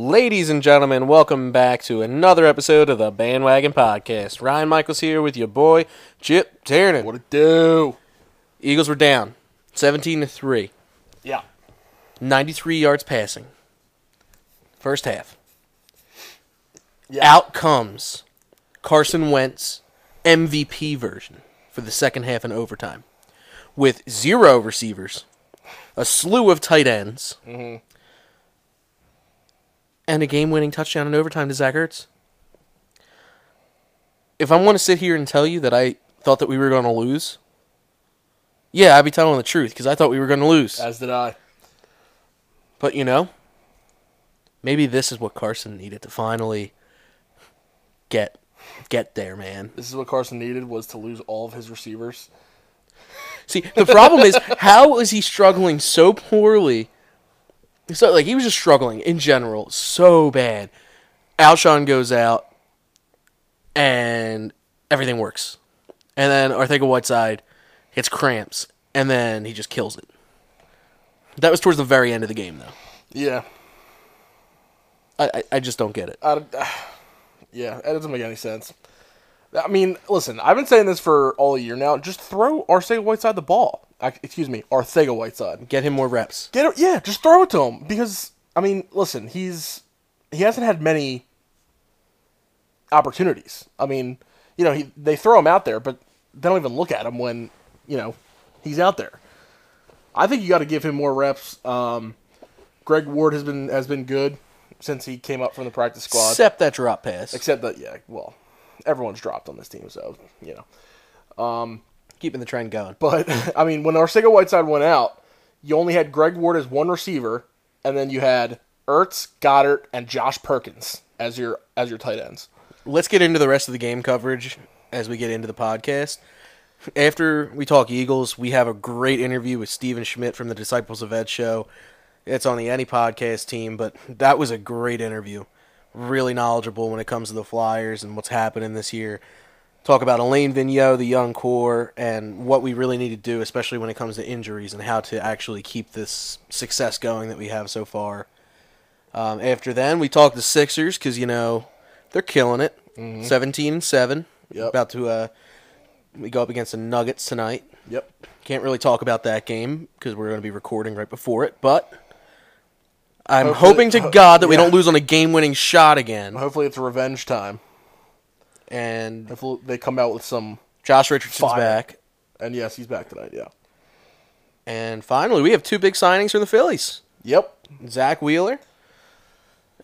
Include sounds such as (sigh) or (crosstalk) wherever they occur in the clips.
Ladies and gentlemen, welcome back to another episode of the Bandwagon Podcast. Ryan Michaels here with your boy Chip Tiernan. What it do? Eagles were down 17 to 3. Yeah. 93 yards passing. First half. Yeah. Out comes Carson Wentz MVP version for the second half and overtime with zero receivers, a slew of tight ends, mm-hmm. And a game winning touchdown in overtime to Zach Ertz. If I want to sit here and tell you that I thought that we were going to lose, yeah, I'd be telling the truth because I thought we were going to lose. As did I. But you know, maybe this is what Carson needed to finally get get there, man. This is what Carson needed was to lose all of his receivers. See, the problem is how is he struggling so poorly? So like he was just struggling in general so bad. Alshon goes out and everything works. And then Arcega Whiteside gets cramps and then he just kills it. That was towards the very end of the game though. Yeah. I, I, I just don't get it. I, (sighs) yeah, that doesn't make any sense. I mean, listen, I've been saying this for all year now. Just throw Arcega Whiteside the ball. Ac- Excuse me, Arcega Whiteside. Get him more reps. Get it, yeah, just throw it to him because I mean, listen, he's he hasn't had many opportunities. I mean, you know, he they throw him out there, but they don't even look at him when you know he's out there. I think you got to give him more reps. Um, Greg Ward has been has been good since he came up from the practice squad. Except that drop pass. Except that, yeah, well, everyone's dropped on this team, so you know. Um, keeping the trend going. (laughs) But I mean, when Arcega Whiteside went out, you only had Greg Ward as one receiver, and then you had Ertz, Goedert, and Josh Perkins as your as your tight ends. Let's get into the rest of the game coverage as we get into the podcast. After we talk Eagles, we have a great interview with Stephen Schmidt from the Disciples of Ed show. It's on the Any Podcast team, but that was a great interview. Really knowledgeable when it comes to the Flyers and what's happening this year. Talk about Alain Vigneault, the young core, and what we really need to do, especially when it comes to injuries and how to actually keep this success going that we have so far. Um, after then, we talked the Sixers because you know they're killing it, seventeen and seven. Yep. About to uh, we go up against the Nuggets tonight. Yep. Can't really talk about that game because we're going to be recording right before it. But I'm Hopefully- hoping to ho- God that we yeah. don't lose on a game-winning shot again. Hopefully, it's revenge time. And Hopefully, they come out with some. Josh Richardson's Fire. back. And yes, he's back tonight. Yeah. And finally, we have two big signings from the Phillies: Yep. Zack Wheeler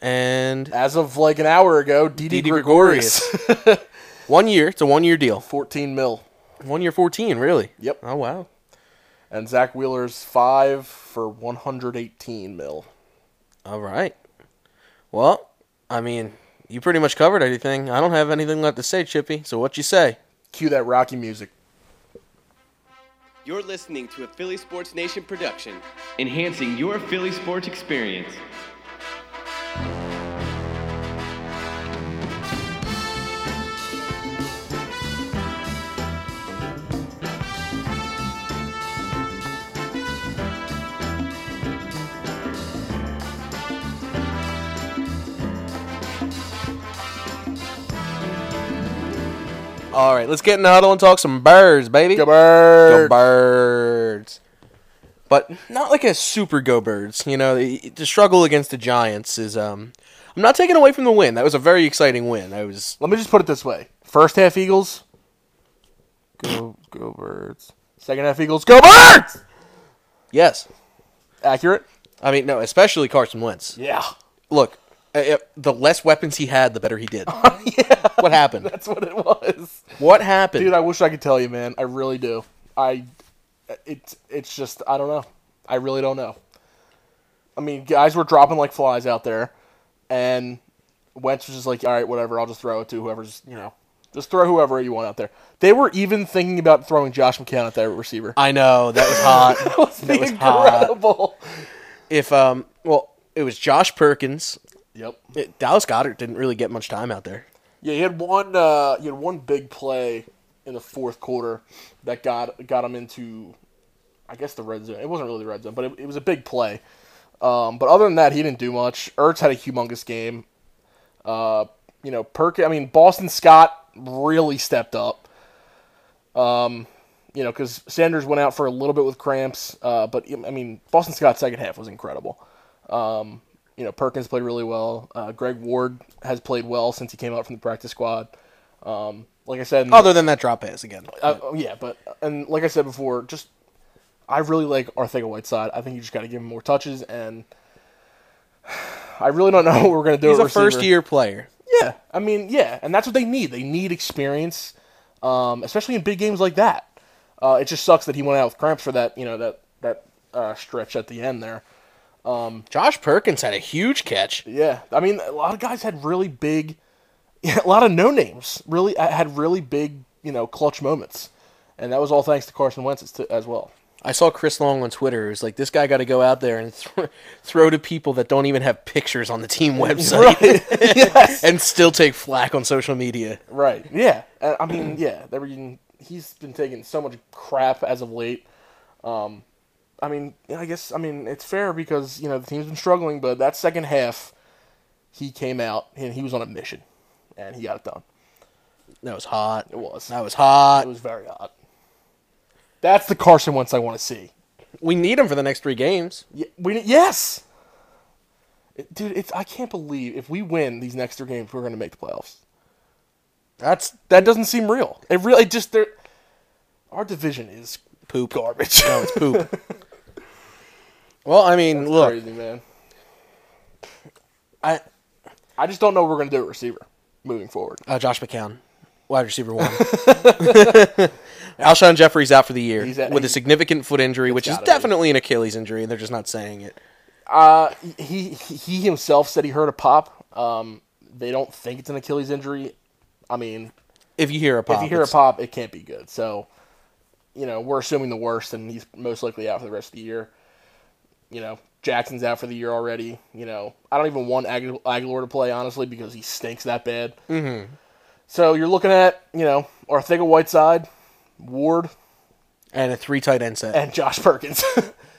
and As of like an hour ago, Didi, Didi Gregorius, (laughs) one year. It's a one-year deal. fourteen mil. One year, fourteen. Really? Yep. Oh wow. And Zack Wheeler's five for one hundred eighteen mil. All right. Well, I mean, you pretty much covered everything. I don't have anything left to say, Chippy. So what you say? Cue that Rocky music. You're listening to a Philly Sports Nation production. enhancing your Philly sports experience. All right, let's get in the huddle and talk some birds, baby. Go birds. Go birds. But not like a super go birds. You know, the, the struggle against the Giants is. um I'm not taking away from the win. That was a very exciting win. I was. Let me just put it this way: first half Eagles, go go birds. Second half Eagles, go birds. Yes. Accurate. I mean, no, especially Carson Wentz. Yeah, Look, uh, uh, the less weapons he had, the better he did. (laughs) What happened? (laughs) that's what it was. What happened? Dude, I wish I could tell you, man. I really do. I, it's it's just I don't know. I really don't know. I mean, guys were dropping like flies out there, and Wentz was just like, all right, whatever. I'll just throw it to whoever's you know, just throw whoever you want out there. They were even thinking about throwing Josh McCown at that receiver. I know that was hot. (laughs) that was hot. incredible. If um, well, it was Josh Perkins. Yep. It, Dallas Goedert didn't really get much time out there. Yeah, he had one. Uh, he had one big play in the fourth quarter that got got him into, I guess the red zone. It wasn't really the red zone, but it, it was a big play. Um, but other than that, he didn't do much. Ertz had a humongous game. Uh, you know, Perk. I mean, Boston Scott really stepped up. Um, you know, because Sanders went out for a little bit with cramps. Uh, but I mean, Boston Scott's second half was incredible. Um, you know, Perkins played really well. Uh, Greg Ward has played well since he came out from the practice squad. Um, like I said, Other than that drop pass again. uh, yeah, but and like I said before, just I really like Arcega Whiteside. I think you just got to give him more touches, and (sighs) I really don't know (laughs) what we're gonna do. He's a first year player. Yeah, I mean, yeah, and that's what they need. They need experience, um, especially in big games like that. Uh, it just sucks that he went out with cramps for that, you know, that that uh, stretch at the end there. Josh Perkins had a huge catch. Yeah, I mean, a lot of guys had really big, (laughs) a lot of no names really uh, had really big, you know, clutch moments, and that was all thanks to Carson Wentz as- well. I saw Chris Long on Twitter. It was like, this guy got to go out there and th- (laughs) throw to people that don't even have pictures on the team (laughs) website yes. and still take flack on social media. Right. Yeah. Uh, I mean, yeah. Were he's been taking so much crap as of late. Um, I mean, I guess I mean it's fair because you know the team's been struggling, but that second half, he came out and he was on a mission, and he got it done. That was hot. It was. That was hot. It was very hot. That's the Carson Wentz I want to see. We need him for the next three games. Yeah, we yes. It- dude, it's I can't believe if we win these next three games, we're going to make the playoffs. That's That doesn't seem real. It really just there. Our division is poop. garbage. No, it's poop. (laughs) well, I mean, look, crazy man. I I just don't know what we're going to do at receiver moving forward. uh, Josh McCown, wide receiver one. (laughs) Alshon Jeffery's out for the year at- with a significant foot injury, which is gotta be. definitely an Achilles injury, and they're just not saying it. Uh, he he himself said he heard a pop. Um, they don't think it's an Achilles injury. I mean, If you hear a pop, if you hear a pop, it can't be good. So, you know, we're assuming the worst, and he's most likely out for the rest of the year. You know, Jackson's out for the year already. You know, I don't even want Agu- Aguilar to play honestly because he stinks that bad. Mm-hmm. So you're looking at you know Arcega Whiteside, Ward, and a three tight end set. and Josh Perkins. (laughs)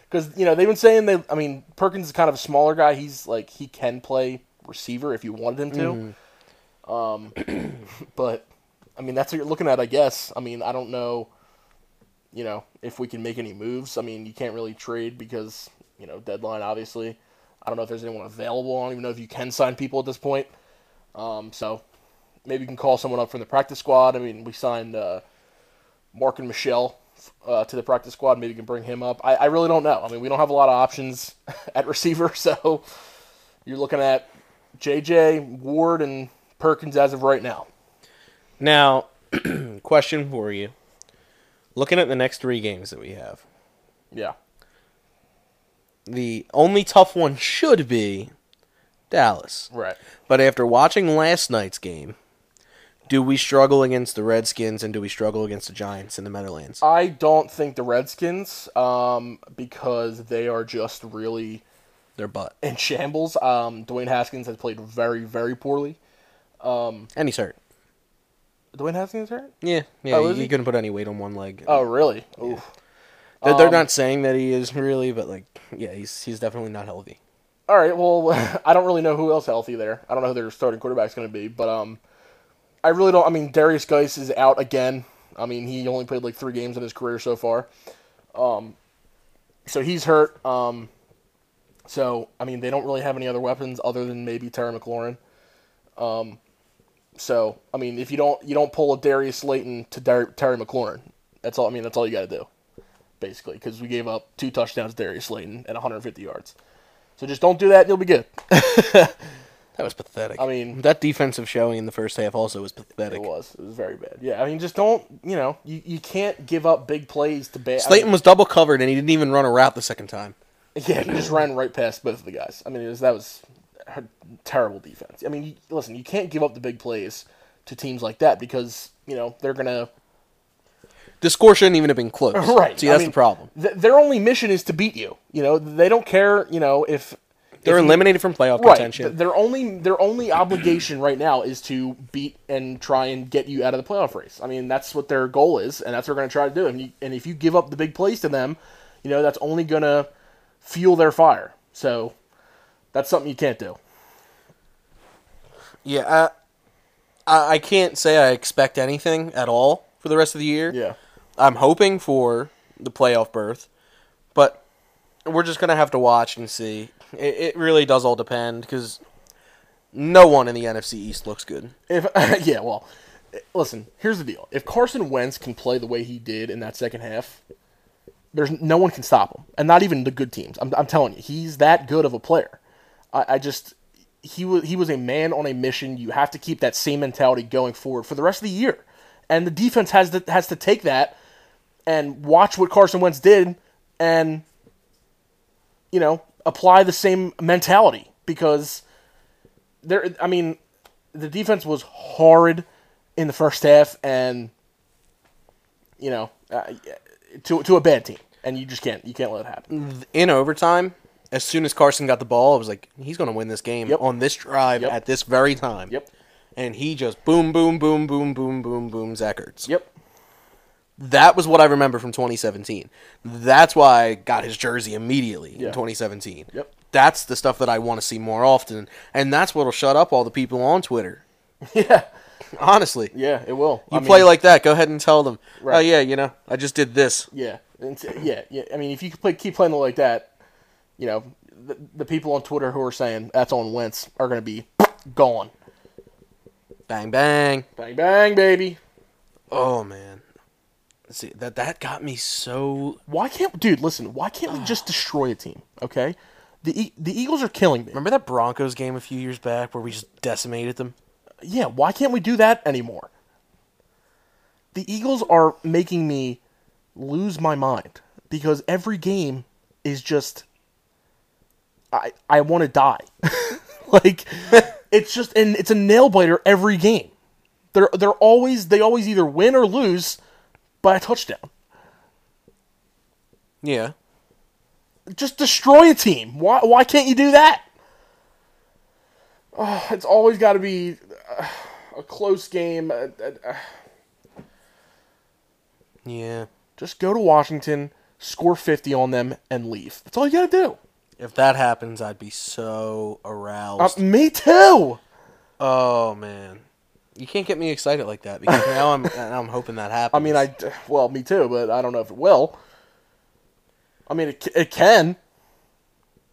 Because you know they've been saying they. I mean, Perkins is kind of a smaller guy. He's like he can play receiver if you wanted him to. Um, (clears throat) but I mean that's what you're looking at, I guess. I mean I don't know. You know if we can make any moves. I mean you can't really trade because you know deadline obviously. I don't know if there's anyone available. I don't even know if you can sign people at this point. Um, so maybe you can call someone up from the practice squad. I mean we signed uh, Marken Michel uh, to the practice squad. Maybe you can bring him up. I, I really don't know. I mean, we don't have a lot of options (laughs) at receiver, (laughs) so you're looking at JJ, Ward, and Perkins as of right now. Now, (clears throat) question for you: Looking at the next three games that we have, Yeah. The only tough one should be Dallas. Right. But after watching last night's game, do we struggle against the Redskins and do we struggle against the Giants in the Meadowlands? I don't think the Redskins, um, because they are just really Their butt. in shambles. Um, Dwayne Haskins has played very, very poorly. Um, And he's hurt. Dwayne Haskins hurt? Yeah, yeah. Oh, he, he he? couldn't put any weight on one leg. Oh, really? Oof. They're, they're um, not saying that he is really, but like, yeah, he's he's definitely not healthy. All right. Well, (laughs) I don't really know who else healthy there. I don't know who their starting quarterback's going to be, but um, I really don't. I mean, Derrius Guice is out again. I mean, he only played like three games in his career so far. Um, so he's hurt. Um, so I mean, they don't really have any other weapons other than maybe Terry McLaurin. Um, so I mean, if you don't you don't pull a Darius Slayton to Dar- Terry McLaurin, that's all. I mean, that's all you got to do, basically, because we gave up two touchdowns to Darius Slayton at 150 yards. So just don't do that, and you'll be good. (laughs) That was pathetic. I mean- that defensive showing in the first half also was pathetic. It was. It was very bad. Yeah, I mean, just don't. You know, you, you can't give up big plays to bad. Slayton was double covered and he didn't even run a route the second time. Yeah, he just ran right past both of the guys. I mean, it was, that was a terrible defense. I mean, you, listen, you can't give up the big plays to teams like that because you know they're gonna. The score shouldn't even have been close. (laughs) Right. See, I that's mean, the problem. Th- their only mission is to beat you. You know, they don't care. You know, if They're if you- eliminated from playoff Right. contention. Th- Their only their only (clears throat) obligation right now is to beat and try and get you out of the playoff race. I mean, that's what their goal is, and that's what they're going to try to do. And you, and if you give up the big plays to them, you know that's only going to fuel their fire. So that's something you can't do. Yeah, I, I I can't say I expect anything at all for the rest of the year. Yeah. I'm hoping for the playoff berth, but we're just gonna have to watch and see. It, it really does all depend because no one in the NFC East looks good. If (laughs) yeah, well, listen. Here's the deal: if Carson Wentz can play the way he did in that second half, there's no one can stop him, and not even the good teams. I'm, I'm telling you, he's that good of a player. I, I just he was he was a man on a mission. You have to keep that same mentality going forward for the rest of the year, and the defense has to has to take that and watch what Carson Wentz did, and you know apply the same mentality because there. I mean, the defense was horrid in the first half, and you know, uh, to to a bad team, and you just can't you can't let it happen. In overtime, as soon as Carson got the ball, I was like, he's gonna win this game Yep. on this drive Yep. at this very time. Yep. And he just boom, boom, boom, boom, boom, boom, boom, Zach Ertz. Yep. That was what I remember from 2017. That's why I got his jersey immediately Yeah. in 2017. Yep. That's the stuff that I want to see more often, and that's what'll shut up all the people on Twitter. (laughs) Yeah. Honestly, Yeah. It will. you I play mean, like that. Go ahead and tell them. Oh yeah, you know, I just did this. Yeah. Yeah. Yeah. I mean, if you play, keep playing like that, you know, the, the people on Twitter who are saying that's on Wentz are going to be gone. Bang bang. Bang bang, baby. Oh man. See that that got me so. Why can't, dude? Listen, why can't we just destroy a team? Okay. The E- the Eagles are killing me. Remember that Broncos game a few years back where we just decimated them? yeah, why can't we do that anymore? The Eagles are making me lose my mind because every game is just I I want to die. (laughs) like it's just and it's a nail biter every game. They're they're always they always either win or lose by a touchdown. Yeah. Just destroy a team. Why why can't you do that? Oh, it's always got to be uh, a close game. Uh, uh, uh, Yeah. Just go to Washington, score 50 on them, and leave. That's all you got to do. If that happens, I'd be so Uh, aroused. me too. oh man, you can't get me excited like that because now I'm (laughs) now I'm hoping that happens. I mean, I well, me too, but I don't know if it will. I mean, it, it can,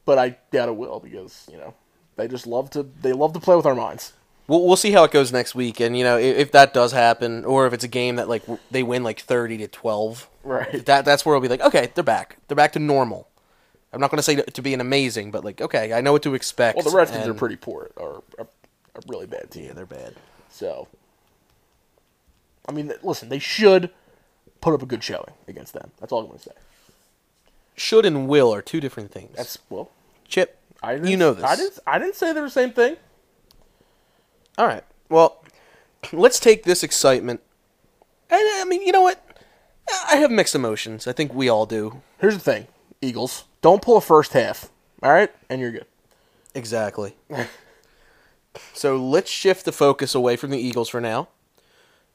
but I doubt it will because you know they just love to they love to play with our minds. we'll we'll see how it goes next week, and you know if, if that does happen, or if it's a game that like they win like thirty to twelve, Right. That that's where we'll be like, okay, they're back, they're back to normal. I'm not going to say to, be an amazing, but like, okay, I know what to expect. Well, the Redskins are pretty poor, or a, a really bad team. Yeah, they're bad. So, I mean, listen, they should put up a good showing against them. That's all I'm going to say. Should and will are two different things. That's well, Chip. I didn't, you know this. I didn't. I didn't say they're the same thing. All right. Well, (clears throat) let's take this excitement. I, I mean, you know what? I have mixed emotions. I think we all do. Here's the thing, Eagles. Don't pull a first half. All right, and you're good. Exactly. (laughs) so let's shift the focus away from the Eagles for now.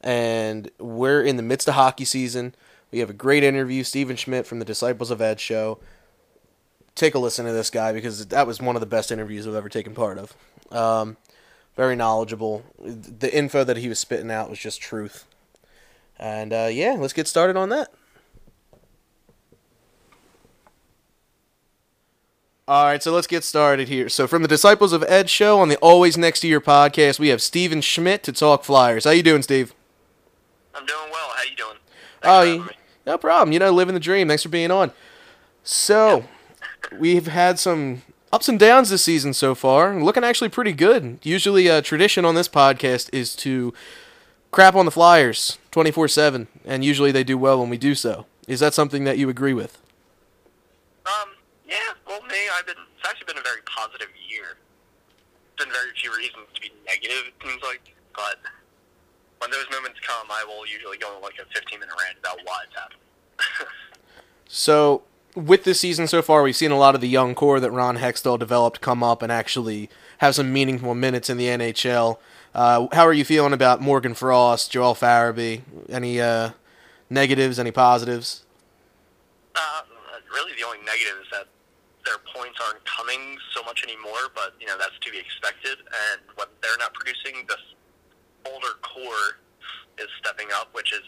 And we're in the midst of hockey season. We have a great interview, Stephen Schmidt from the Disciples of Ed show. Take a listen to this guy because that was one of the best interviews I've ever taken part of. Um, very knowledgeable. The info that he was spitting out was just truth. And uh, yeah, let's get started on that. All right, so let's get started here. So from the Disciples of Ed show on the Always Next Year podcast, we have Stephen Schmidt to talk Flyers. How you doing, Steve? I'm doing well. How you doing? Thanks Oh, no problem. You know, living the dream. Thanks for being on. So, (laughs) we've had some ups and downs this season so far. Looking actually pretty good. Usually, a tradition on this podcast is to crap on the Flyers 24 7, and usually they do well when we do so. Is that something that you agree with? Um, yeah. Well, me, I've been. It's actually been a very positive year. There's been very few reasons to be negative. It seems like, but when those moments come, I will usually go on like a 15 minute rant about why it's happening. (laughs) So, with this season so far, we've seen a lot of the young core that Ron Hextall developed come up and actually have some meaningful minutes in the NHL. Uh, how are you feeling about Morgan Frost, Joel Farabee? Any uh, negatives? Any positives? uh, really, the only negative is that their points aren't coming so much anymore, but you know that's to be expected. And when they're not producing, this older core is stepping up, which is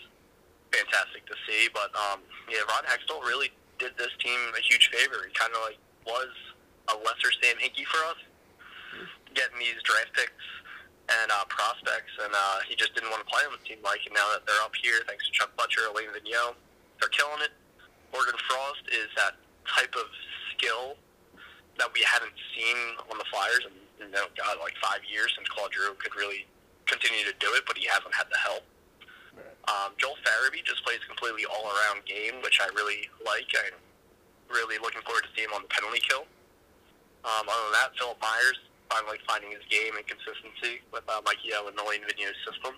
fantastic to see. But um, yeah, Ron Hextall really did this team a huge favor. He kind of like was a lesser Sam Hinkie for us, getting these draft picks and uh, prospects, and uh, he just didn't want to play them. It seemed like, and now that they're up here, thanks to Chuck Fletcher, Alain Vigneault, they're killing it. Morgan Frost is that type of skill that we haven't seen on the Flyers in, in oh God, like five years since Claude Giroux could really continue to do it, but he hasn't had the help. Um, Joel Farabee just plays a completely all-around game, which I really like. I'm really looking forward to seeing him on the penalty kill. Um, other than that, Philip Myers finally finding his game and consistency with uh, Mikey O and the Alain Vigneault system.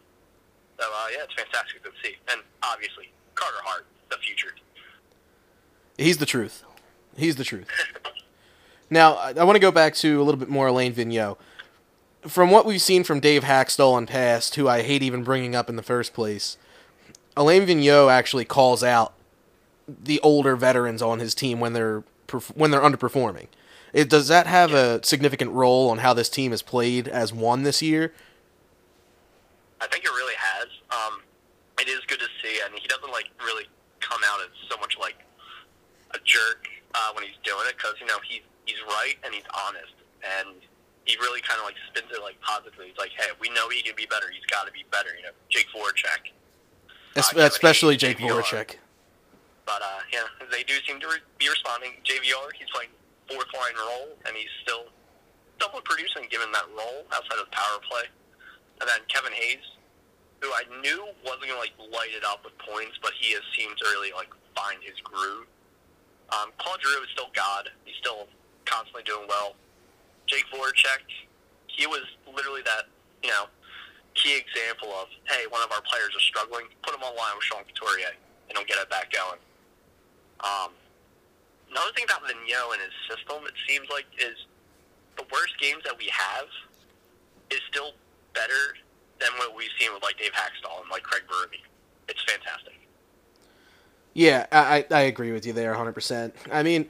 So, uh, yeah, it's fantastic to see. And obviously, Carter Hart, the future. He's the truth. He's the truth. Now, I, I want to go back to a little bit more Alain Vigneault. From what we've seen from Dave Hakstol in past, who I hate even bringing up in the first place, Alain Vigneault actually calls out the older veterans on his team when they're when they're underperforming. It, does that have a significant role on how this team has played as one this year? I think it really has. Um, it is good to see, and he doesn't like really come out as so much like a jerk uh, when he's doing it because you know he's he's right and he's honest, and he really kind of like spins it like positively. He's like, hey, we know he can be better. He's got to be better. You know, Jake Voracek. Kevin especially Jake JVR. Voracek. But uh, yeah, they do seem to re- be responding. JVR, he's playing fourth line role, and he's still somewhat producing given that role outside of the power play. And then Kevin Hayes, who I knew wasn't going to like light it up with points, but he has seemed to really like find his groove. Um, Claude Giroux is still God. He's still constantly doing well. Jake Voracek, he was literally that, you know, key example of, hey, one of our players is struggling, put him on line with Sean Couturier, and he'll get it back going. Um, another thing about Vigneault and his system, it seems like, is the worst games that we have is still better than what we've seen with, like, Dave Hakstol and, like, Craig Berube. It's fantastic. Yeah, I, I agree with you there 100%. I mean,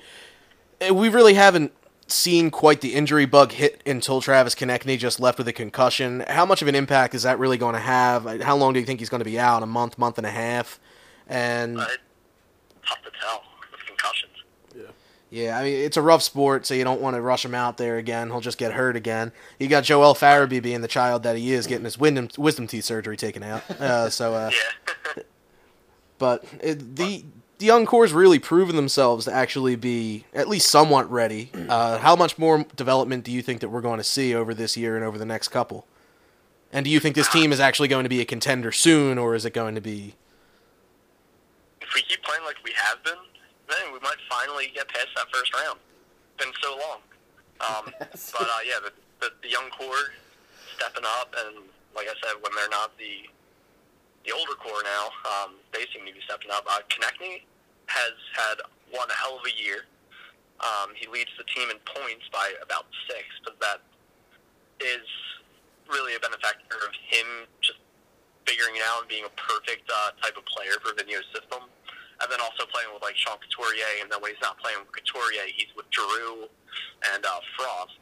eh, we really haven't seen quite the injury bug hit until Travis Konecny just left with a concussion. How much of an impact is that really going to have? How long do you think he's going to be out? A month, month and a half? And But tough to tell with concussions. yeah, Yeah, I mean, it's a rough sport, so you don't want to rush him out there again. He'll just get hurt again. You got Joel Farabee being the child that he is, getting his wisdom, wisdom teeth surgery taken out. Uh, so, uh, (laughs) Yeah. But it, the the young core's really proven themselves to actually be at least somewhat ready. (clears throat) Uh, how much more development do you think that we're going to see over this year and over the next couple? And do you think this team is actually going to be a contender soon, or is it going to be? if we keep playing like we have been, then we might finally get past that first round. It's been so long. Um, (laughs) but uh, yeah, the, the, the young core stepping up, and like I said, when they're not the the older core now, um, they seem to be stepping up. Uh, Konecny has had one hell of a year. Um, he leads the team in points by about six, but that is really a benefactor of him just figuring it out and being a perfect uh, type of player for Vigneault's system. And then also playing with like Sean Couturier, and then when he's not playing with Couturier, he's with Giroux and uh, Frost.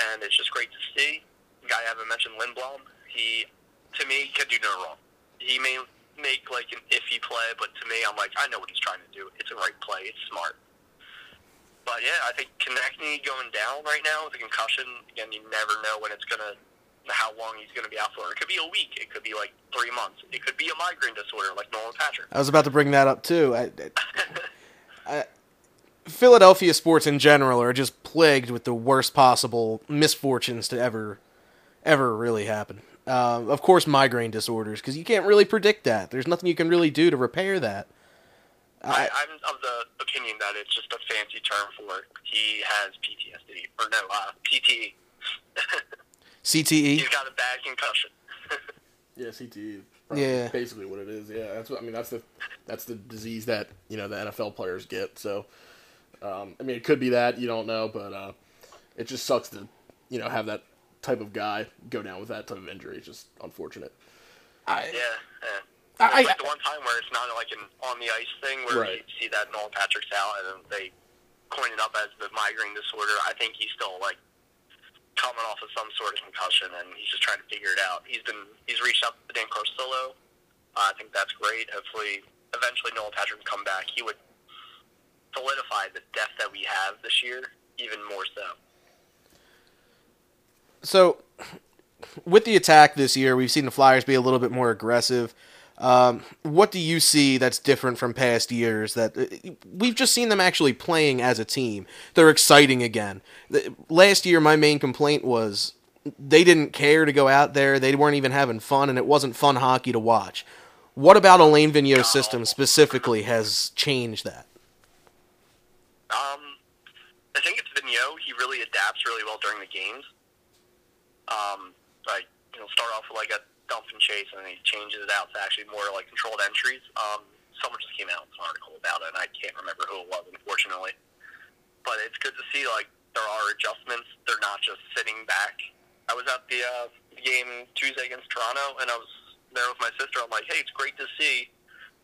And it's just great to see. The guy I haven't mentioned, Lindblom, he, to me, can do no wrong. He may make like an iffy play, but to me, I'm like, I know what he's trying to do. It's a right play. It's smart. But yeah, I think Konecny going down right now with a concussion. Again, you never know when it's gonna, how long he's gonna be out for. It could be a week. It could be like three months. It could be a migraine disorder like Nolan Patrick. I was about to bring that up too. I, I, (laughs) I, Philadelphia sports in general are just plagued with the worst possible misfortunes to ever, ever really happen. Uh, of course, migraine disorders, because you can't really predict that. There's nothing you can really do to repair that. I, I'm of the opinion that it's just a fancy term for he has PTSD or no uh, PT. CTE. He's got a bad concussion. (laughs) Yeah, CTE. probably Yeah. basically what it is. Yeah, that's what I mean. That's the that's the disease that you know the NFL players get. So, um, I mean, it could be that you don't know, but uh, it just sucks to you know have that type of guy go down with that type of injury. It's just unfortunate. I, Yeah, yeah. I- it's like the one time where it's not like an on the ice thing where Right. you see that Nolan Patrick's out and they coined it up as the migraine disorder. I think he's still like coming off of some sort of concussion, and he's just trying to figure it out. He's been he's reached out to Dan Carcillo. Uh, I think that's great. Hopefully, eventually Nolan Patrick will come back. He would solidify the depth that we have this year even more so. So, with the attack this year, we've seen the Flyers be a little bit more aggressive. Um, what do you see that's different from past years? That uh, we've just seen them actually playing as a team. They're exciting again. Last year, my main complaint was they didn't care to go out there. They weren't even having fun, and it wasn't fun hockey to watch. What about Alain Vigneault's system specifically has changed that? Um, I think it's Vigneault. He really adapts really well during the games. Um, like you know, start off with like a dump and chase, and then he changes it out to actually more like controlled entries. Um, someone just came out with an article about it, and I can't remember who it was, unfortunately. But it's good to see like there are adjustments. They're not just sitting back. I was at the uh, game Tuesday against Toronto, and I was there with my sister. I'm like, hey, it's great to see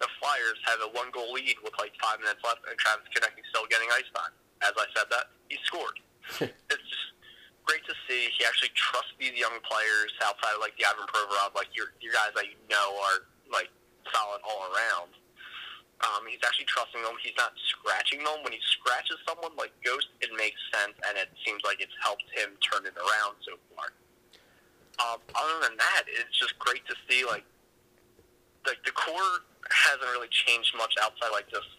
the Flyers have a one goal lead with like five minutes left, and Travis Konecny still getting ice time. As I said that, he scored. (laughs) it's just great to see. He actually trusts these young players outside of like the Ivan Provorov, like your your guys that you know are like solid all around. Um, he's actually trusting them. He's not scratching them. When he scratches someone like Ghost, it makes sense, and it seems like it's helped him turn it around so far. Um, other than that, it's just great to see like like the core hasn't really changed much outside like just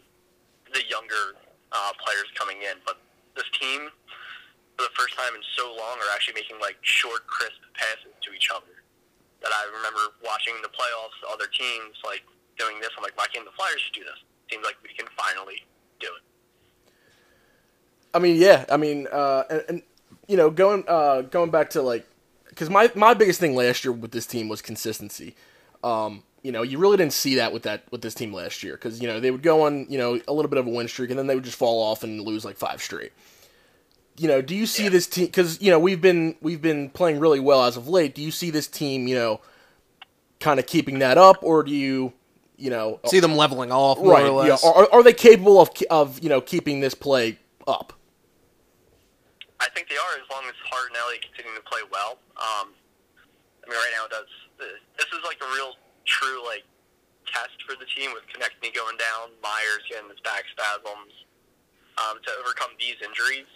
the younger uh, players coming in, but this team for the first time in so long are actually making like short, crisp passes to each other. That I remember watching the playoffs, other teams like doing this. I'm like, why can't the Flyers do this? Seems like we can finally do it. I mean, yeah. I mean, uh, and, and you know, going uh, going back to like, because my my biggest thing last year with this team was consistency. Um, you know, you really didn't see that with that with this team last year because you know they would go on you know a little bit of a win streak and then they would just fall off and lose like five straight. You know, do you see this team? Because you know we've been we've been playing really well as of late. Do you see this team? You know, kind of keeping that up, or do you, you know, See them leveling off more right? or Yeah, are, are they capable of of you know keeping this play up? I think they are as long as Hart and Elliott continue to play well. Um, I mean, right now it does. This is like a real, true like test for the team with Konecny going down, Myers getting his back spasms um, to overcome these injuries.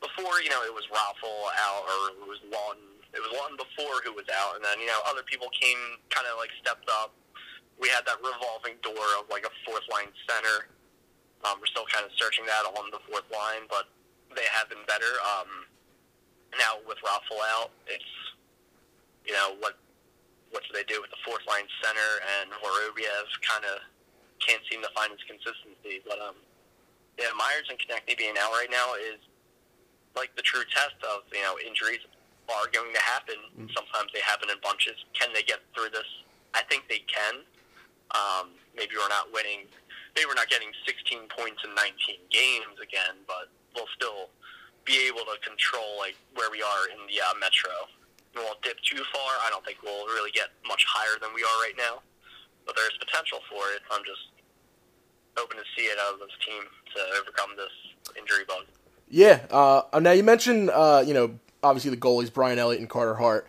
Before, you know, it was Raffl out or it was Laughton. It was Laughton before who was out, and then you know other people came kind of like stepped up. We had that revolving door of like a fourth line center. Um, we're still kind of searching that on the fourth line, but they have been better. Um, now with Raffl out, it's you know what what do they do with the fourth line center and Vorobyev kind of can't seem to find his consistency. But um, yeah, Myers and Konecny being out right now is like the true test of you know injuries are going to happen. Sometimes they happen in bunches. Can they get through this? I think they can. Um, maybe we're not winning. Maybe we're not getting 16 points in 19 games again, but we'll still be able to control like where we are in the uh, metro. We won't dip too far. I don't think we'll really get much higher than we are right now, but there's potential for it. I'm just hoping to see it out of this team to overcome this injury bug. Yeah. Uh, now you mentioned, uh, you know, obviously the goalies Brian Elliott and Carter Hart.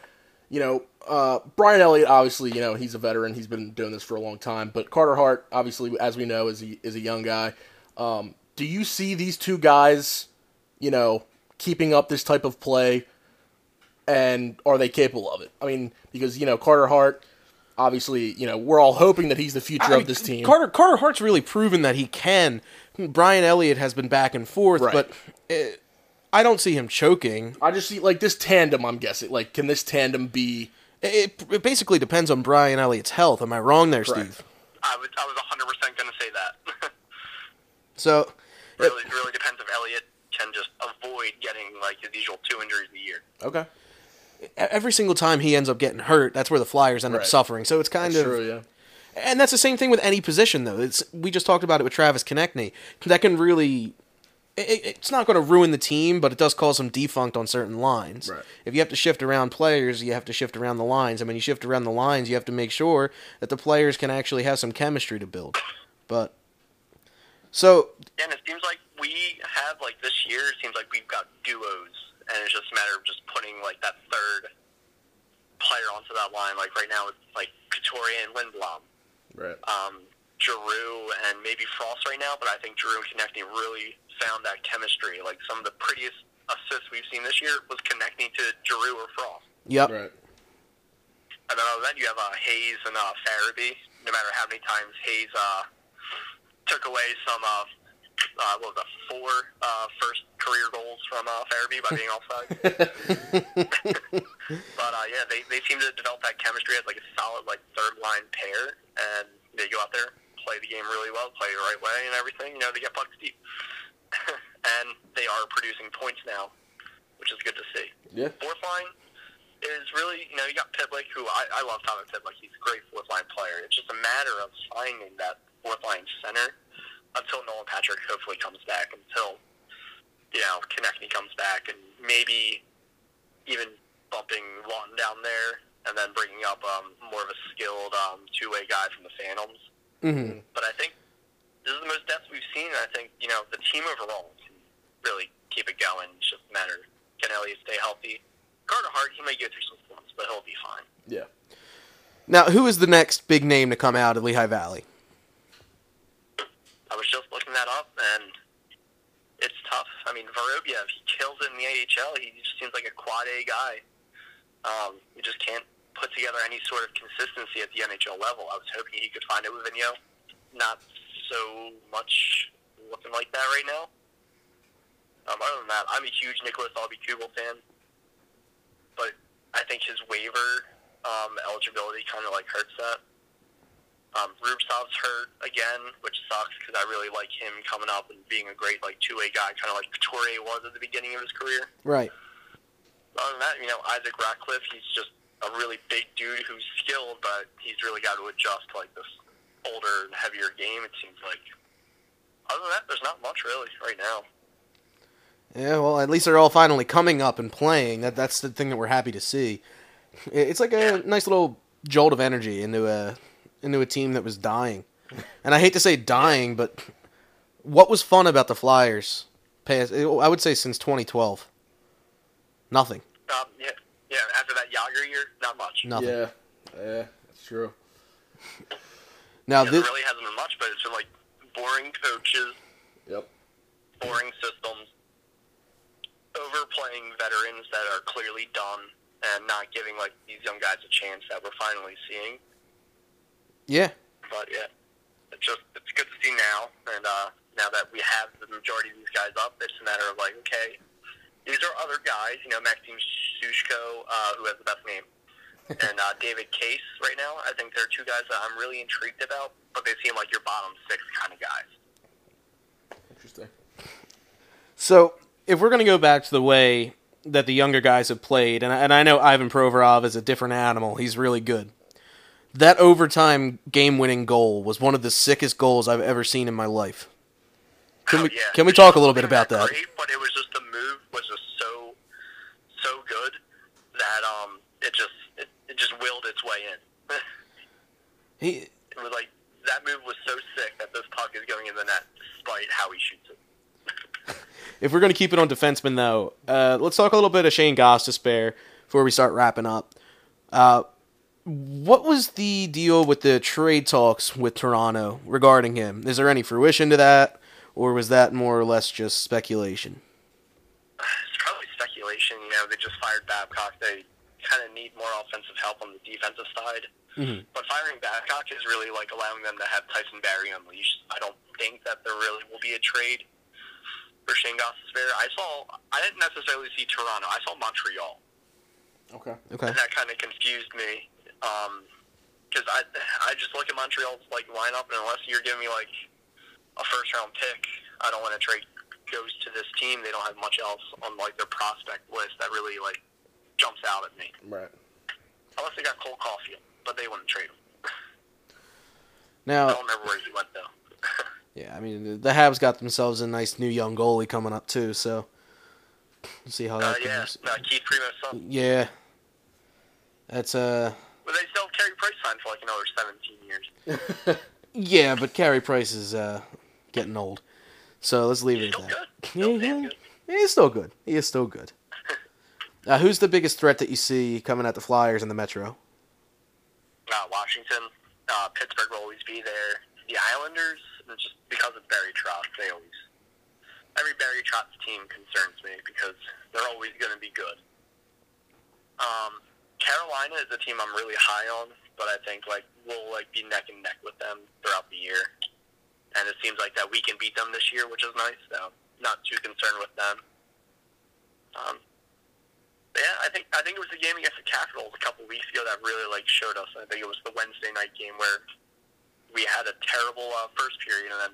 You know, uh, Brian Elliott obviously, you know, he's a veteran. He's been doing this for a long time. But Carter Hart, obviously, as we know, is a, is a young guy. Um, do you see these two guys, you know, keeping up this type of play? And are they capable of it? I mean, because you know Carter Hart, obviously, you know, we're all hoping that he's the future I of this team. Carter Carter Hart's really proven that he can. Brian Elliott has been back and forth, Right. but uh I don't see him choking. I just see like this tandem. I'm guessing, like, can this tandem be? It, it basically depends on Brian Elliott's health. Am I wrong there, Correct. Steve? I was I was 100 percent going to say that. (laughs) So, really, it really depends if Elliott can just avoid getting like his usual two injuries a year. Okay. every single time he ends up getting hurt, that's where the Flyers end up suffering. So it's kind That's of true. Yeah. And that's the same thing with any position, though. It's we just talked about it with Travis Konecny. That can really, it, it's not going to ruin the team, but it does cause some defunct on certain lines. Right. If you have to shift around players, you have to shift around the lines. I mean, you shift around the lines, you have to make sure that the players can actually have some chemistry to build. But So And it seems like we have like this year. It seems like we've got duos, and it's just a matter of just putting like that third player onto that line. Like right now, it's like Couturier and Lindblom, Right. um, Giroux, and maybe Frost right now. But I think Giroux and Konecny really found that chemistry. Like some of the prettiest assists we've seen this year was connecting to Giroux or Frost. yep. Right. And then other than that, you have uh, Hayes and uh, Farabee. No matter how many times Hayes uh, took away some, uh, uh, what was it, four uh, first career goals from uh, Farabee by being offside. (laughs) (laughs) but uh, yeah, they, they seem to develop that chemistry as like a solid like third line pair, and they go out there, play the game really well, play the right way, and everything. You know, they get pucks deep, (laughs) and they are producing points now, which is good to see Yeah. fourth line is really, you know, you got Pitlick, who I, I love Tyler Pitlick. He's a great fourth line player. It's just a matter of finding that fourth line center until Nolan Patrick hopefully comes back, until, you know, Konecny comes back, and maybe even bumping Laughton down there, and then bringing up um, more of a skilled um, two-way guy from the Phantoms. hmm But I think this is the most depth we've seen. and I think, you know, the team overall can really keep it going. It's just a matter can Elliott stay healthy? Carter Hart, he may go through some forms, but he'll be fine. Yeah. Now, who is the next big name to come out of Lehigh Valley? I was just looking that up, and it's tough. I mean, Vorobyev, he kills it in the AHL. He just seems like a quad A guy. Um, he just can't put together any sort of consistency at the NHL level. I was hoping he could find it with Vigneault. Not so much looking like that right now. Um, other than that, I'm a huge Nicholas Aube-Kubel fan, but I think his waiver um, eligibility kind of like hurts that. Um, Rubtsov's hurt again, which sucks because I really like him coming up and being a great like two way guy, kind of like Couturier was at the beginning of his career. Right. Other than that, you know, Isaac Ratcliffe, he's just a really big dude who's skilled, but he's really got to adjust like this older and heavier game. It seems like. Other than that, there's not much really right now. Yeah, well, at least they're all finally coming up and playing. That that's the thing that we're happy to see. It's like a nice little jolt of energy into a into a team that was dying. And I hate to say dying, but what was fun about the Flyers? Past, I would say since 2012. Nothing. Um, yeah, yeah. After that Jagr year, not much. Nothing. Yeah. Yeah. That's true. Now this, really hasn't been much, but it's been like boring coaches, Yep. boring systems, overplaying veterans that are clearly done, and not giving like these young guys a chance that we're finally seeing. yeah, But yeah, it's just it's good to see now, and uh, now that we have the majority of these guys up, it's a matter of like, okay, these are other guys. You know, Maxime Sushko, uh, who has the best name, and uh, David Kase. Right now, I think they're two guys that I'm really intrigued about, but they seem like your bottom six kind of guys. Interesting. So, if we're going to go back to the way that the younger guys have played, and, and I know Ivan Provorov is a different animal, he's really good. That overtime game winning goal was one of the sickest goals I've ever seen in my life. Can Oh, we, yeah. can we talk a little bit about that? Great, but it was just the move was just so so good that um it just it, it just willed its way in. He, it was like that move was so sick that this puck is going in the net despite how he shoots it. (laughs) if we're going to keep it on defensemen, though, uh, let's talk a little bit of Shane Gostisbehere before we start wrapping up. Uh, what was the deal with the trade talks with Toronto regarding him? Is there any fruition to that, or was that more or less just speculation? It's probably speculation. You know, they just fired Babcock. They kind of need more offensive help on the defensive side. Mhm. But firing Babcock is really like allowing them to have Tyson Barrie unleashed. I don't think that there really will be a trade for Shane Gostisbehere. I saw. I didn't necessarily see Toronto. I saw Montreal. Okay. Okay. and that kind of confused me because I I just look at Montreal's like lineup, and unless you're giving me like a first round pick, I don't want to trade goes to this team. They don't have much else on like their prospect list that really like jumps out at me. Right. Unless they got Cole Caufield, but they wouldn't trade him. (laughs) I Now, don't remember where he went though. (laughs) yeah, I mean, the Habs got themselves a nice new young goalie coming up too, so we'll see how uh, that yeah, goes. uh, Keith Primeau's son. Yeah, that's uh, But they still have Carey Price signed for like another 17 years. (laughs) yeah, but Carey Price is uh, getting old. So let's leave it Still at good. that. Still Yeah, yeah. good. He is still good. He is still good. Uh, who's the biggest threat that you see coming at the Flyers in the Metro? Uh, Washington, uh, Pittsburgh will always be there. The Islanders, just because of Barry Trotz, they always every Barry Trotz team concerns me because they're always going to be good. Um, Carolina is a team I'm really high on, but I think like we'll like be neck and neck with them throughout the year, and it seems like that we can beat them this year, which is nice. So not too concerned with them. Um, yeah, I think I think it was the game against the Capitals a couple weeks ago that really like showed us. I think it was the Wednesday night game where we had a terrible uh, first period, and then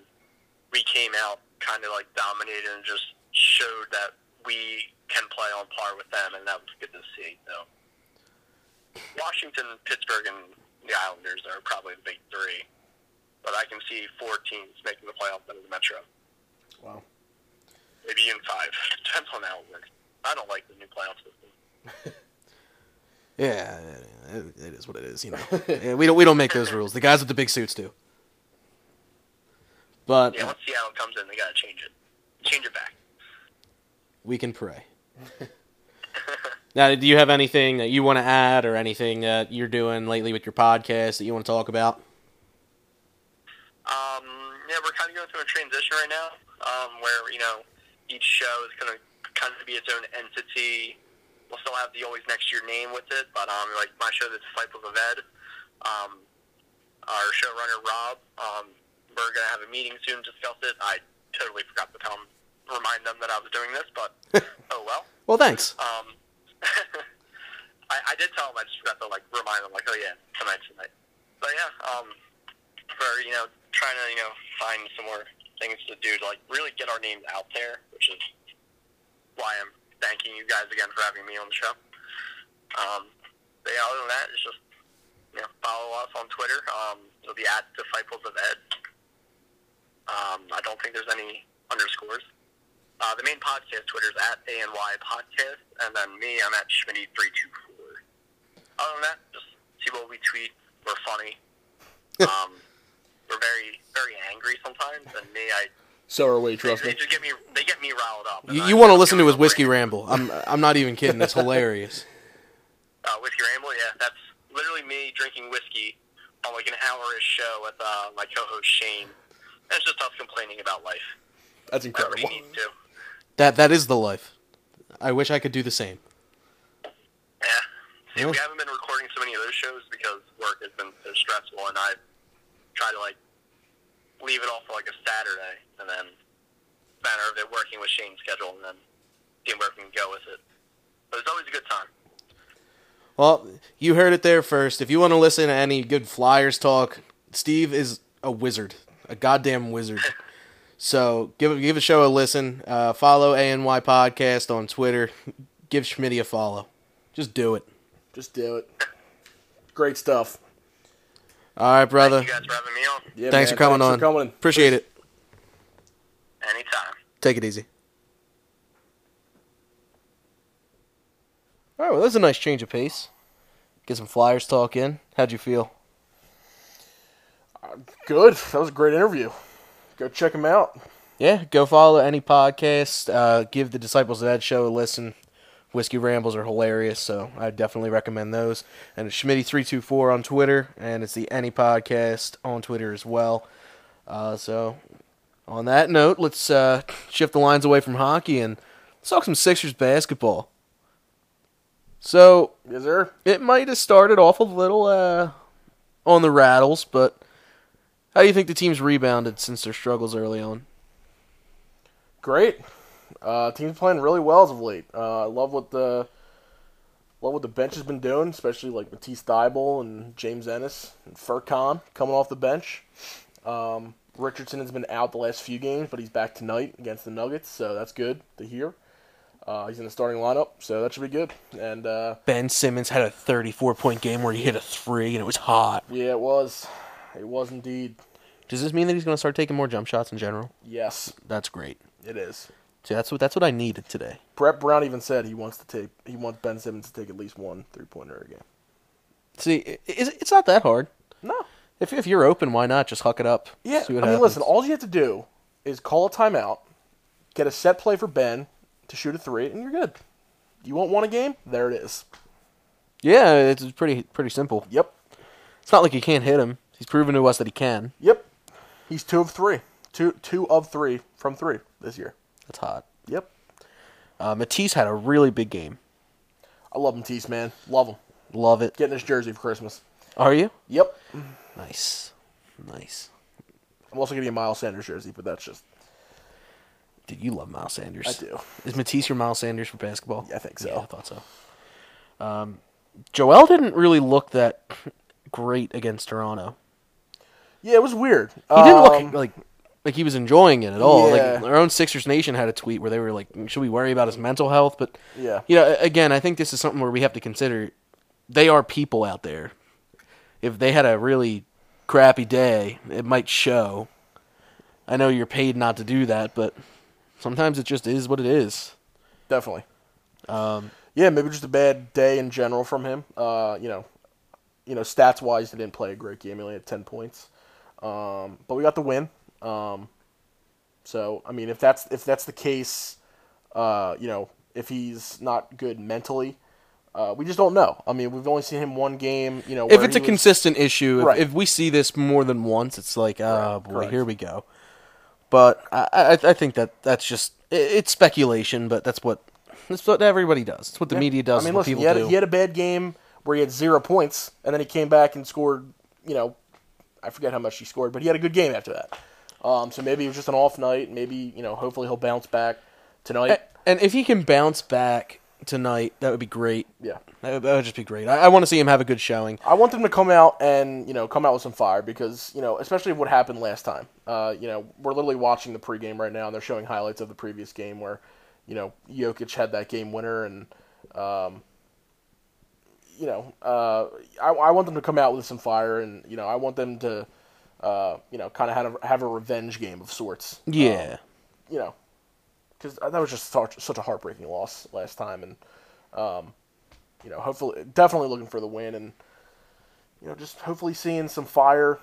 we came out kind of like dominated and just showed that we can play on par with them, and that was good to see. So Washington, Pittsburgh, and the Islanders are probably the big three, but I can see four teams making the playoffs in the Metro. Wow. Maybe even five. (laughs) Depends on how it works. I don't like the new playoff system. (laughs) Yeah, it, it is what it is. You know, yeah, we don't we don't make those rules. The guys with the big suits do. But Yeah, once Seattle comes in, they gotta change it. Change it back. we can pray. (laughs) now, do you have anything that you want to add, or anything that you're doing lately with your podcast that you want to talk about? Um, yeah, we're kind of going through a transition right now, um, where you know each show is going to kind of be its own entity. We'll still have the Always Next Year name with it, but um, like my show, The Disciples of Ed, um, our showrunner Rob, um, we're going to have a meeting soon to discuss it. I totally forgot to tell him, remind them that I was doing this, but (laughs) oh well. Well, thanks. Um, (laughs) I, I did tell him. I just forgot to like remind him, like, oh yeah, tonight's tonight. But yeah, um, for you know, trying to you know find some more things to do to like really get our names out there, which is why I'm thanking you guys again for having me on the show. Um, but yeah, other than that, it's just you know follow us on Twitter. Um, it'll be at Disciples of Ed. Um, I don't think there's any underscores. Uh, the main podcast Twitter is at ANY Podcast, and then me, I'm at Schmitty324. Other than that, just see what we tweet. We're funny. (laughs) um, we're very, very angry sometimes, and me, I So are we, they, trust they me. just get me, they get me riled up. You, you want to listen to his whiskey crazy. ramble? I'm I'm not even kidding. That's hilarious. (laughs) Uh, whiskey ramble, yeah, that's literally me drinking whiskey on like an hour-ish show with uh, my co-host Shane. And it's just us complaining about life. That's Everybody incredible. needs to. That that is the life. I wish I could do the same. Yeah. See, Yeah. we haven't been recording so many of those shows because work has been so stressful, and I try to like leave it all for like a Saturday, and then matter of it working with Shane's schedule, and then seeing where we can go with it. But it's always a good time. Well, you heard it there first. If you want to listen to any good Flyers talk, Steve is a wizard, a goddamn wizard. (laughs) So give give the show a listen. Uh, follow ANY Podcast on Twitter. Give Schmitty a follow. Just do it. Just do it. Great stuff. All right, brother. Thank you guys for having me on. Yeah, Thanks man, for coming thanks on. For coming. Appreciate it. Anytime. Take it easy. All right, well, that was a nice change of pace. Get some Flyers talk in. How'd you feel? Good. That was a great interview. Go check him out. Yeah, go follow any podcast. Uh, give the Disciples of Ed show a listen. Whiskey Rambles are hilarious, so I definitely recommend those. And it's Schmitty324 on Twitter, and it's the Any Podcast on Twitter as well. Uh, so, on that note, let's uh, shift the lines away from hockey and let's talk some Sixers basketball. So, Yes, sir. it might have started off a little uh, on the rattles, but how do you think the team's rebounded since their struggles early on? Great. Uh, team's playing really well as of late. Uh, I love what the love what the bench has been doing, especially like Matisse Thybulle and James Ennis and Furkan coming off the bench. Um, Richardson has been out the last few games, but he's back tonight against the Nuggets, so that's good to hear. Uh, he's in the starting lineup, so that should be good. And uh, Ben Simmons had a 34 point game where he hit a three and it was hot. yeah, it was, it was indeed. Does this mean that he's going to start taking more jump shots in general? Yes, That's great. it is. See, that's what that's what I needed today. Brett Brown even said he wants to take he wants Ben Simmons to take at least one three pointer a game. See, i- it's, not that hard. No, If if you're open, why not just huck it up? Yeah, I mean, happens. listen, all you have to do is call a timeout, get a set play for Ben to shoot a three, and you're good. You want one a game? There it is. Yeah, it's pretty pretty simple. Yep. It's not like you can't hit him. He's proven to us that he can. Yep. He's two of three. Two two of three from three this year. That's hot. Yep. Uh, Matisse had a really big game. I love Matisse, man. Love him. Love it. Getting his jersey for Christmas. Are you? Yep. Nice, nice. I'm also getting a Miles Sanders jersey, but that's just Dude, you love Miles Sanders. I do. Is Matisse your Miles Sanders for basketball? Yeah, I think so. Yeah, I thought so. Um, Joel didn't really look that great against Toronto. Yeah, it was weird. He didn't Um, look like like he was enjoying it at all. yeah. Like our own Sixers Nation had a tweet where they were like, "Should we worry about his mental health?" But Yeah. you know, again, I think this is something where we have to consider they are people out there. If they had a really crappy day, it might show. I know you're paid not to do that, but sometimes it just is what it is. Definitely. Um, Yeah, maybe just a bad day in general from him. Uh, you know, you know, stats wise, he didn't play a great game. He only had ten points, um, but we got the win. Um, so I mean, if that's if that's the case, uh, you know, if he's not good mentally, uh, we just don't know. I mean, we've only seen him one game. You know, if it's a was- consistent issue, if, Right. if we see this more than once, it's like, oh boy, correct. here we go. But I, I, I think that that's just i- it's speculation, but that's what that's what everybody does. It's what the media does. I mean, listen, people he had, do. he had a bad game where he had zero points, and then he came back and scored. You know, I forget how much he scored, but he had a good game after that. Um, so maybe it was just an off night. Maybe you know, hopefully he'll bounce back tonight. A- and if he can bounce back tonight, that would be great. Yeah. That would, that would just be great. I, I want to see him have a good showing. I want them to come out and you know come out with some fire because you know especially what happened last time. Uh, you know we're literally watching the pregame right now and they're showing highlights of the previous game where you know Jokic had that game winner and um, you know uh, I, I want them to come out with some fire and you know I want them to uh, you know kind of have a, have a revenge game of sorts. Yeah. you know, because that was just such, a heartbreaking loss last time, and um, you know, hopefully, definitely looking for the win, and you know, just hopefully seeing some fire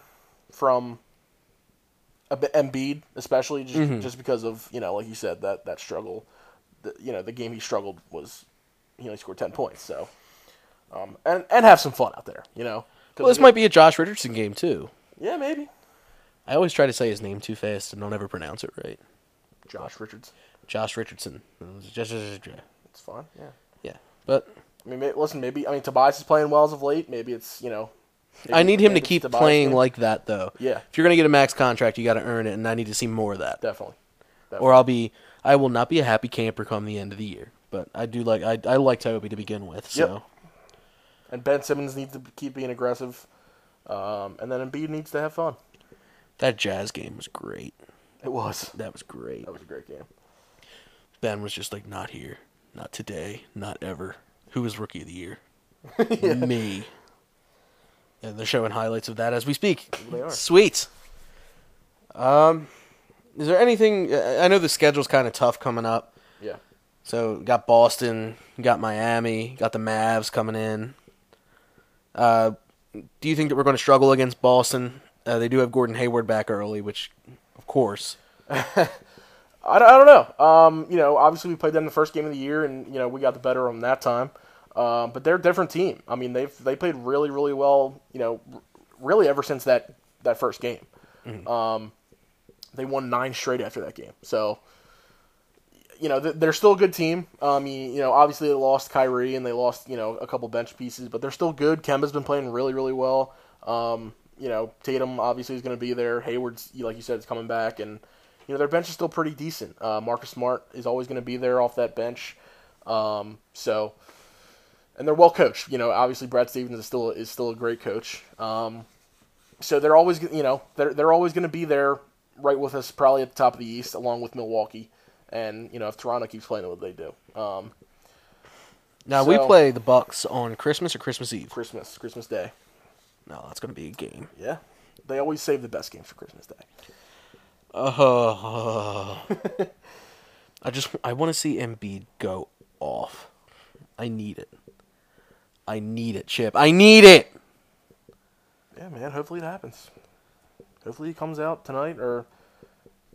from a bit Embiid, especially just just because of you know, like you said, that that struggle, the, you know, the game he struggled was he only scored ten points, so um, and and have some fun out there, you know. Well, this might be a Josh Richardson game too. Yeah, maybe I always try to say his name too fast and don't ever pronounce it right. Josh Richards. Josh Richardson. Just- It's fine, yeah. Yeah, but I mean, may, listen, maybe I mean Tobias is playing well as of late. Maybe it's you know. I need him to it's keep Tobias playing like that though. Yeah. If you're gonna get a max contract, you got to earn it, and I need to see more of that. definitely. Or I'll be, I will not be a happy camper come the end of the year. But I do like, I, I like Toby to begin with. So Yep. And Ben Simmons needs to keep being aggressive, um, and then Embiid needs to have fun. that Jazz game was great. It was. That was great. That was a great game. Ben was just like, not here, not today, not ever. Who was rookie of the year? (laughs) Me. And they're showing highlights of that as we speak. They are. Sweet. Um, is there anything? I know the schedule's kind of tough coming up. Yeah. So got Boston, got Miami, got the Mavs coming in. Uh, do you think that we're going to struggle against Boston? Uh, they do have Gordon Hayward back early, which, of course. (laughs) I don't, I don't know. Um, you know, obviously we played them the first game of the year, and you know we got the better of them that time. Um, but they're a different team. I mean, they've they played really, really well. You know, r- really ever since that that first game. Um, they won nine straight after that game. So, you know, they're still a good team. Um, you, you know, obviously they lost Kyrie and they lost you know a couple bench pieces, but they're still good. Kemba's been playing really, really well. Um, you know, Tatum obviously is going to be there. Hayward's, like you said, is coming back, and you know their bench is still pretty decent. Uh, Marcus Smart is always going to be there off that bench. Um, so, and they're well coached. You know, obviously Brad Stevens is still is still a great coach. Um, so they're always you know they're they're always going to be there right with us, probably at the top of the East, along with Milwaukee. And you know if Toronto keeps playing what they do, um, Now we play the Bucks on Christmas or Christmas Eve. Christmas Christmas Day, No, that's going to be a game. yeah, they always save the best games for Christmas Day. Uh, (laughs) I just I want to see Embiid go off. I need it. I need it, Chip. I need it. Yeah, man. Hopefully it happens. Hopefully he comes out tonight or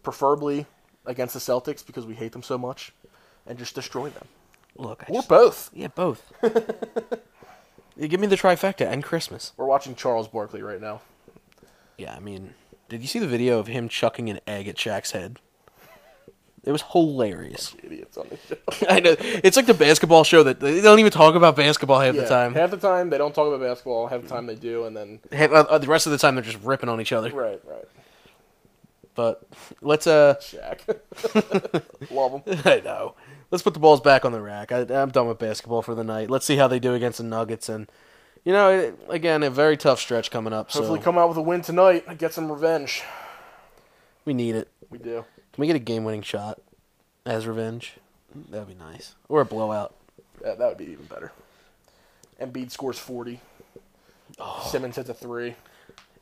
preferably against the Celtics because we hate them so much, and just destroy them. Look, I Or just- both. yeah, both. (laughs) Yeah, give me the trifecta and Christmas. We're watching Charles Barkley right now. Yeah, I mean, did you see the video of him chucking an egg at Shaq's head? It was hilarious. Idiots on the show. (laughs) I know it's like the basketball show that they don't even talk about basketball half the time. Half the time they don't talk about basketball. Half the time they do, and then Half- uh, uh, the rest of the time they're just ripping on each other. right, right. But let's uh, Shaq. (laughs) Love him. (laughs) I know. Let's put the balls back on the rack. I, I'm done with basketball for the night. Let's see how they do against the Nuggets, and you know, it, again, a very tough stretch coming up. Hopefully, so come out with a win tonight and get some revenge. we need it. We do. Can we get a game-winning shot as revenge? That'd be nice, or a blowout. That, that would be even better. Embiid scores 40. Oh. Simmons hits a three.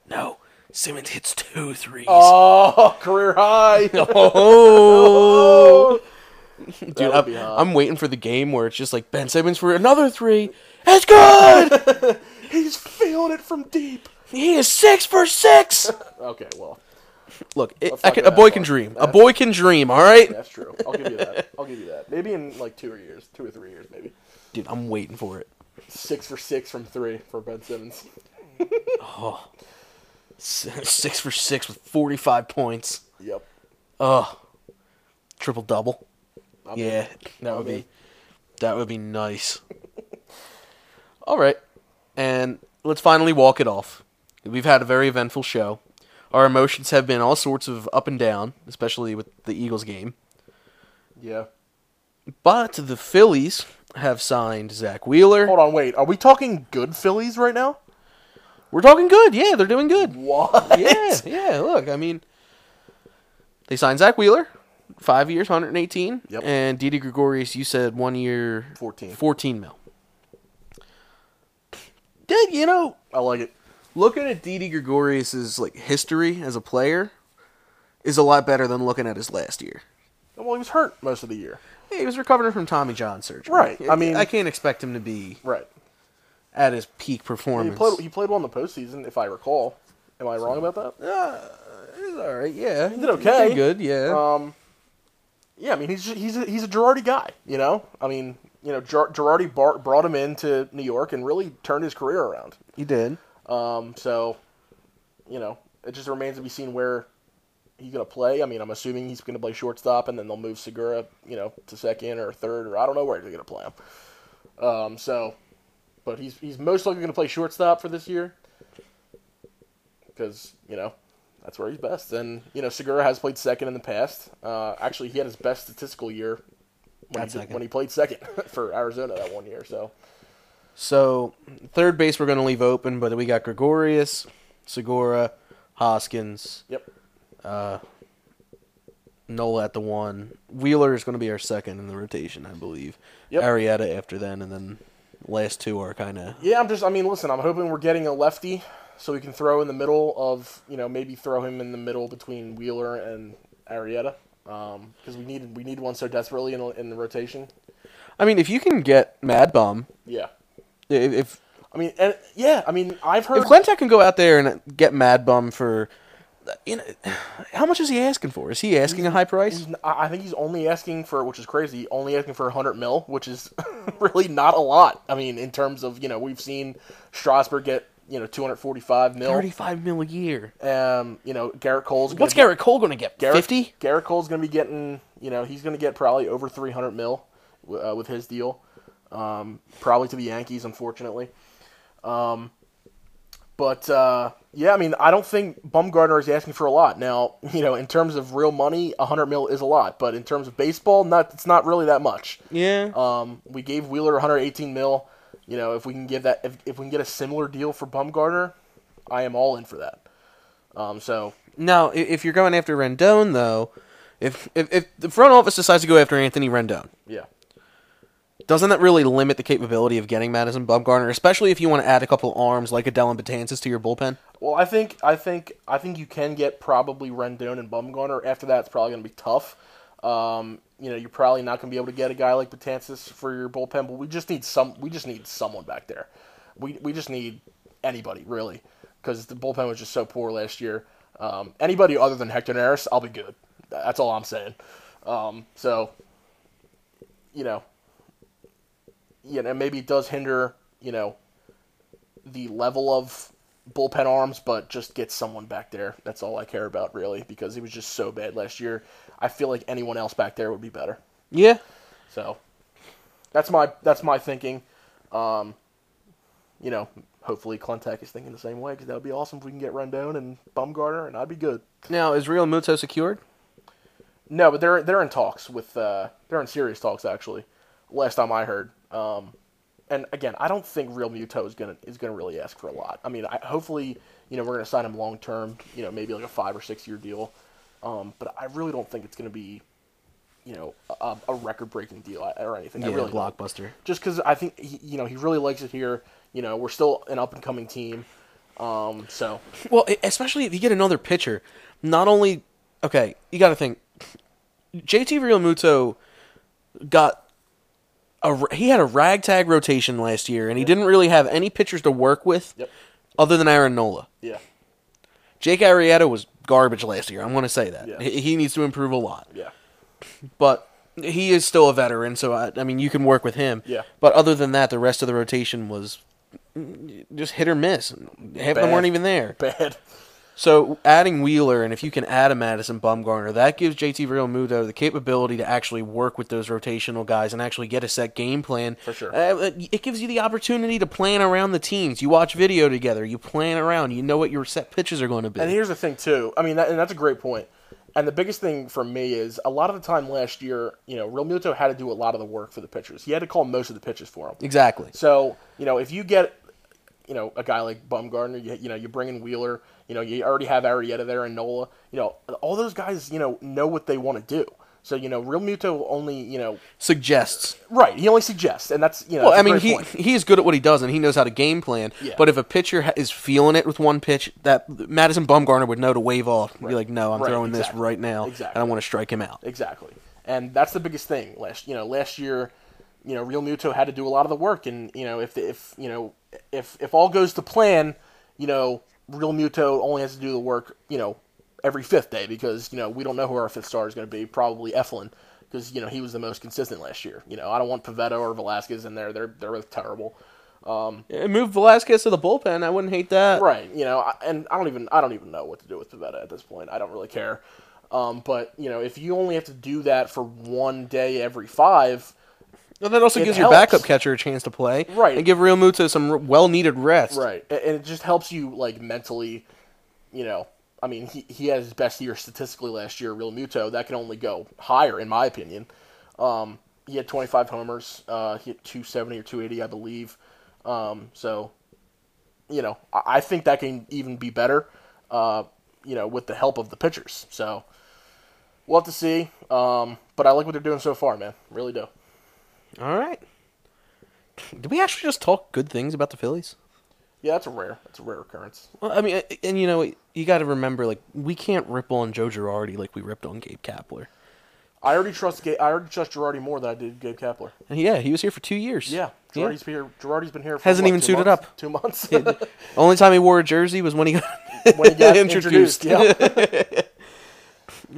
No, Simmons hits two threes. Oh, (laughs) career high. (laughs) Oh, dude, I'm. I'm waiting for the game where it's just like Ben Simmons for another three. It's good. (laughs) He's feeling it from deep. he is six for six. Okay, well, Look, it, I can, a boy can dream. A boy can dream. All right, that's true. I'll give you that. I'll give you that. Maybe in like two or years, two or three years, maybe. dude, I'm waiting for it. Six for six from three for Ben Simmons. Oh. S- Six for six with 45 points. Yep. Oh, triple double. I'm Yeah, in. that I'm would be in. that would be nice. All right, and let's finally walk it off. We've had a very eventful show. Our emotions have been all sorts of up and down, especially with the Eagles game. Yeah. But the Phillies have signed Zack Wheeler. Hold on, wait. Are we talking good Phillies right now? We're talking good. Yeah, they're doing good. What? Yeah, yeah. Look, I mean, they signed Zack Wheeler, five years, 118. Yep. And Didi Gregorius, you said one year, 14. 14 mil. Dude, you know, I like it. looking at Didi Gregorius's like history as a player is a lot better than looking at his last year. Well, he was hurt most of the year. Yeah, he was recovering from Tommy John surgery. Right, I mean- I can't expect him to be Right. At his peak He performance. played. He played well in the postseason, if I recall. Am I wrong about that? Yeah, he's all right. Yeah, he did okay. good. Yeah. Um, yeah, I mean he's he's a, he's a Girardi guy, you know. I mean, you know, Gir- Girardi bar- brought him into New York and really turned his career around. he did. Um, so, you know, it just remains to be seen where he's gonna play. I mean, I'm assuming he's gonna play shortstop, and then they'll move Segura, you know, to second or third, or I don't know where they're gonna play him. Um, so, but he's he's most likely gonna play shortstop for this year because you know that's where he's best. And you know, Segura has played second in the past. Uh, actually, he had his best statistical year when, he, did- when he played second (laughs) for Arizona that one year. So, So third base we're going to leave open, but we got Gregorius, Segura, Hoskins, yep, Nola at the one. Wheeler is going to be our second in the rotation, I believe. Yep. Arrieta after then, and then last two are kind of Yeah, I'm just. I mean, listen. I'm hoping we're getting a lefty, so we can throw in the middle of. You know, maybe throw him in the middle between Wheeler and Arrieta, because um, we need we need one so desperately in, in the rotation. I mean, if you can get Mad Bum, Yeah, if if, I mean, and yeah, I mean, I've heard. if Klentak can go out there and get Mad Bum for, you know, (sighs) how much is he asking for? Is he asking a high price? I think he's only asking for, which is crazy, only asking for 100 mil, which is (laughs) really not a lot. I mean, in terms of, you know, we've seen Strasburg get, you know, 245 mil. Thirty-five mil a year. Um, you know, Gerrit Cole's What's be- Gerrit Cole going to get? Gerrit, Fifty? Gerrit Cole's going to be getting, you know, he's going to get probably over 300 mil uh, with his deal. Um, probably to the Yankees, unfortunately. Um, but uh, yeah, I mean, I don't think Bumgarner is asking for a lot. Now, (laughs) you know, in terms of real money, a 100 mil is a lot, but in terms of baseball, not it's not really that much. Yeah. Um, we gave Wheeler 118 mil. You know, if we can give that, if, if we can get a similar deal for Bumgarner, I am all in for that. Um, so Now, if you're going after Rendon, though, if, if if the front office decides to go after Anthony Rendon, yeah, doesn't that really limit the capability of getting Madison Bumgarner, especially if you want to add a couple arms like Adele and Betances to your bullpen? Well, I think I think I think you can get probably Rendon and Bumgarner. After that, it's probably going to be tough. Um, you know, you're probably not going to be able to get a guy like Betances for your bullpen, but we just need some. We just need someone back there. We we just need anybody really because the bullpen was just so poor last year. Um, anybody other than Hector Neris, I'll be good. That's all I'm saying. Um, so, you know, you know, maybe it does hinder, you know, the level of bullpen arms, but just get someone back there. That's all I care about, really, because he was just so bad last year. I feel like anyone else back there would be better. Yeah. So that's my that's my thinking. Um, you know, hopefully Klentak is thinking the same way because that would be awesome if we can get Rendon and Bumgarner, and I'd be good. Now is Realmuto secured? No, but they're they're in talks with uh, they're in serious talks actually. Last time I heard, um, and again, I don't think Realmuto is gonna is gonna really ask for a lot. I mean, I, hopefully, you know, we're gonna sign him long term. You know, maybe like a five or six year deal. Um, but I really don't think it's gonna be, you know, a, a record breaking deal or anything. I Yeah, really don't. blockbuster. Just because I think he, you know he really likes it here. You know, we're still an up and coming team. Um, so Well, especially if you get another pitcher, not only okay, you got to think. JT Realmuto got a he had a ragtag rotation last year, and he didn't really have any pitchers to work with Yep. other than Aaron Nola. yeah, Jake Arrieta was garbage last year. I'm going to say that Yeah. he, he needs to improve a lot, yeah, but he is still a veteran. So I, I mean, you can work with him. Yeah. But other than that, the rest of the rotation was just hit or miss. Half of them Bad. weren't even there. bad. So adding Wheeler, and if you can add a Madison Bumgarner, that gives JT Realmuto the capability to actually work with those rotational guys and actually get a set game plan. For sure. Uh, it gives you the opportunity to plan around the teams. You watch video together. You plan around. You know what your set pitches are going to be. And here's the thing too. I mean, that, and that's a great point. And the biggest thing for me is a lot of the time last year, you know, Realmuto had to do a lot of the work for the pitchers. He had to call most of the pitches for them. exactly. So, you know, if you get, you know, a guy like Bumgarner, you, you know, you bring in Wheeler, you know, you already have Arrieta there and Nola, you know, all those guys, you know, know what they want to do. So, you know, Realmuto only, you know, Suggests. right, he only suggests, and that's, you know, Well, I mean, he point. he is good at what he does, and he knows how to game plan. Yeah. But if a pitcher ha- is feeling it with one pitch, that Madison Bumgarner would know to wave off and be like, "No, I'm Right, throwing this right now, Exactly. and I want to strike him out." Exactly, and that's the biggest thing. Last you know, last year, you know, Realmuto had to do a lot of the work, and you know, if if you know, if if all goes to plan, you know, Realmuto only has to do the work, you know, every fifth day because you know we don't know who our fifth star is going to be. Probably Eflin, because you know he was the most consistent last year. You know, I don't want Pivetta or Velasquez in there; they're they're both terrible. Yeah, Move Velasquez to the bullpen. I wouldn't hate that. Right, you know, I- and I don't even I don't even know what to do with Pivetta at this point. I don't really care. Um, but you know, if you only have to do that for one day every five, Well, that also It gives your backup catcher a chance to play, Right. And give Realmuto some well-needed rest, right, and it just helps you like mentally, you know. I mean, he he had his best year statistically last year. Realmuto that can only go higher, in my opinion. Um, he had 25 homers. Uh, he hit 270 or 280, I believe. Um, so, you know, I, I think that can even be better. Uh, you know, with the help of the pitchers. So, we'll have to see. Um, but I like what they're doing so far, man. Really do. All right. Did we actually just talk good things about the Phillies? Yeah, that's a rare. That's a rare occurrence. Well, I mean, and you know, you got to remember, like, we can't rip on Joe Girardi like we ripped on Gabe Kapler. I already trust. Ga- I already trust Girardi more than I did Gabe Kapler. And yeah, he was here for two years. Yeah, Yeah. Girardi's been here. Girardi's been here. For Hasn't what, even two suited months? up. Two months. (laughs) Only time he wore a jersey was when he got, when he got (laughs) introduced. Yeah. (laughs)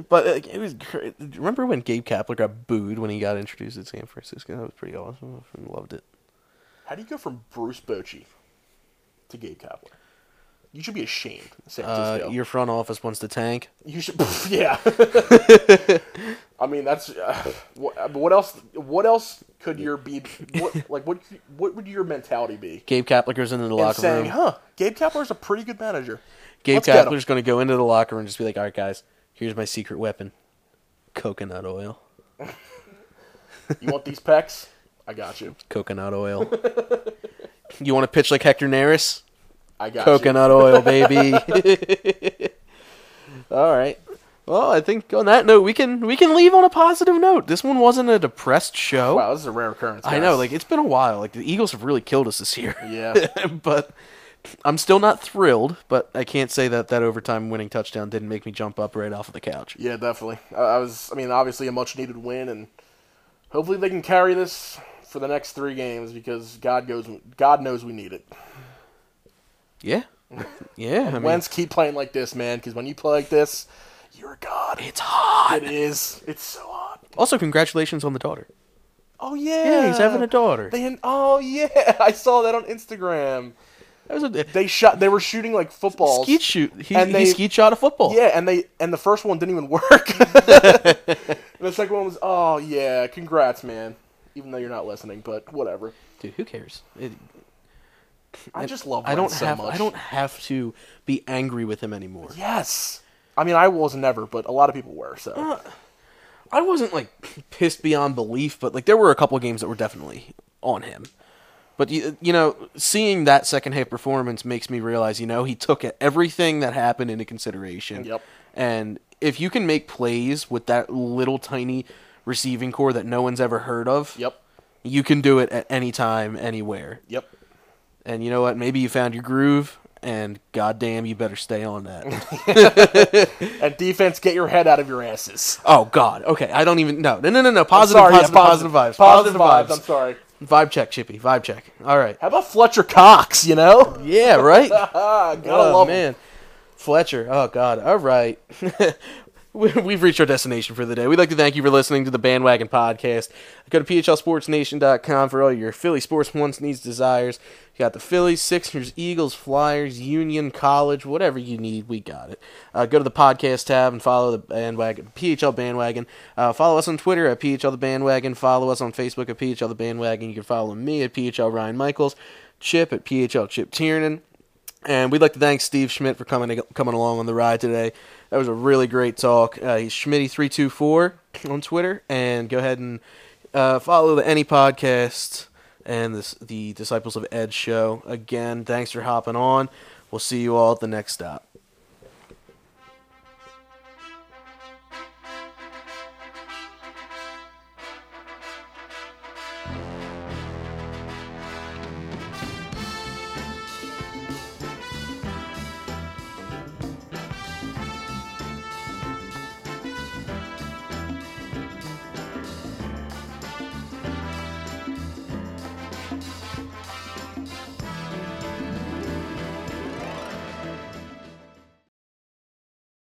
But uh, it was great. Remember when Gabe Kapler got booed when he got introduced at San Francisco? That was pretty awesome. I loved it. How do you go from Bruce Bochy to Gabe Kapler? You should be ashamed, San Uh, Francisco. your front office wants to tank. You should. (laughs) Yeah. (laughs) I mean, that's. Uh, what, what else? What else could your be? What, (laughs) like what? What would your mentality be? Gabe Kapler goes into the And locker saying, room. "Huh, Gabe Kapler's a pretty good manager." Gabe Let's. Kapler's going to go into the locker room and just be like, "All right, guys, here's my secret weapon: coconut oil. (laughs) You want these pecs? I got you. Coconut oil. you want to pitch like Hector Neris? I got Coconut oil, baby. (laughs) All right. Well, I think on that note, we can we can leave on a positive note. This one wasn't a depressed show. you. Wow, this is a rare occurrence. I know, like it's been a while. Like the Eagles have really killed us this year. Yeah. (laughs) but I'm still not thrilled. But I can't say that that overtime winning touchdown didn't make me jump up right off of the couch. Yeah, definitely. I, was. I mean, obviously a much needed win, and hopefully they can carry this for the next three games because God goes. God knows we need it. Yeah, (laughs) yeah. I mean, Wentz, keep playing like this, man. Because when you play like this, you're a god. It's hot. It is. It's so hot. Also, congratulations on the daughter. Oh yeah. Yeah, he's having a daughter. They, oh yeah, (laughs) I saw that on Instagram. Was a They shot. They were shooting like footballs. skeet shoot. He, And he they- skeet shot a football. Yeah, and they and the first one didn't even work. (laughs) (laughs) the second one was, oh yeah, congrats, man. Even though you're not listening, but whatever. dude, who cares? It, I just love. I don't so have. much. I don't have to be angry with him anymore. Yes. I mean, I was never, but a lot of people were. So Uh, I wasn't like (laughs) pissed beyond belief, but like there were a couple games that were definitely on him. But you, you know, seeing that second half performance makes me realize, you know, he took everything that happened into consideration. Yep. And if you can make plays with that little tiny receiving core that no one's ever heard of, yep, you can do it at any time, anywhere. yep. And you know what? Maybe you found your groove, and goddamn, you better stay on that. (laughs) And defense, get your head out of your asses. oh God. Okay, I don't even. No, no, no, no, no. Positive, sorry, yeah, positive, positive vibes. Positive vibes. I'm sorry. Vibe check, Chippy. Vibe check. All right. How about Fletcher Cox? You know, Yeah, right. (laughs) gotta oh love him. man, Fletcher. Oh God. All right. (laughs) We- We've reached our destination for the day. We'd like to thank you for listening to the Bandwagon Podcast. Go to phlsportsnation.com for all your Philly sports wants, needs, desires. You got the Phillies, Sixers, Eagles, Flyers, Union, College, whatever you need, we got it. Uh, go to the podcast tab and follow the bandwagon, PHL Bandwagon. Uh, follow us on Twitter at PHL the Bandwagon. Follow us on Facebook at PHL the Bandwagon. You can follow me at PHL Ryan Michaels, Chip at PHL Chip Tiernan. And we'd like to thank Steve Schmidt for coming coming along on the ride today. That was a really great talk. Uh, he's Schmitty324 on Twitter. And go ahead and uh, follow the Any Podcast and this, the Disciples of Ed show. Again, thanks for hopping on. We'll see you all at the next stop.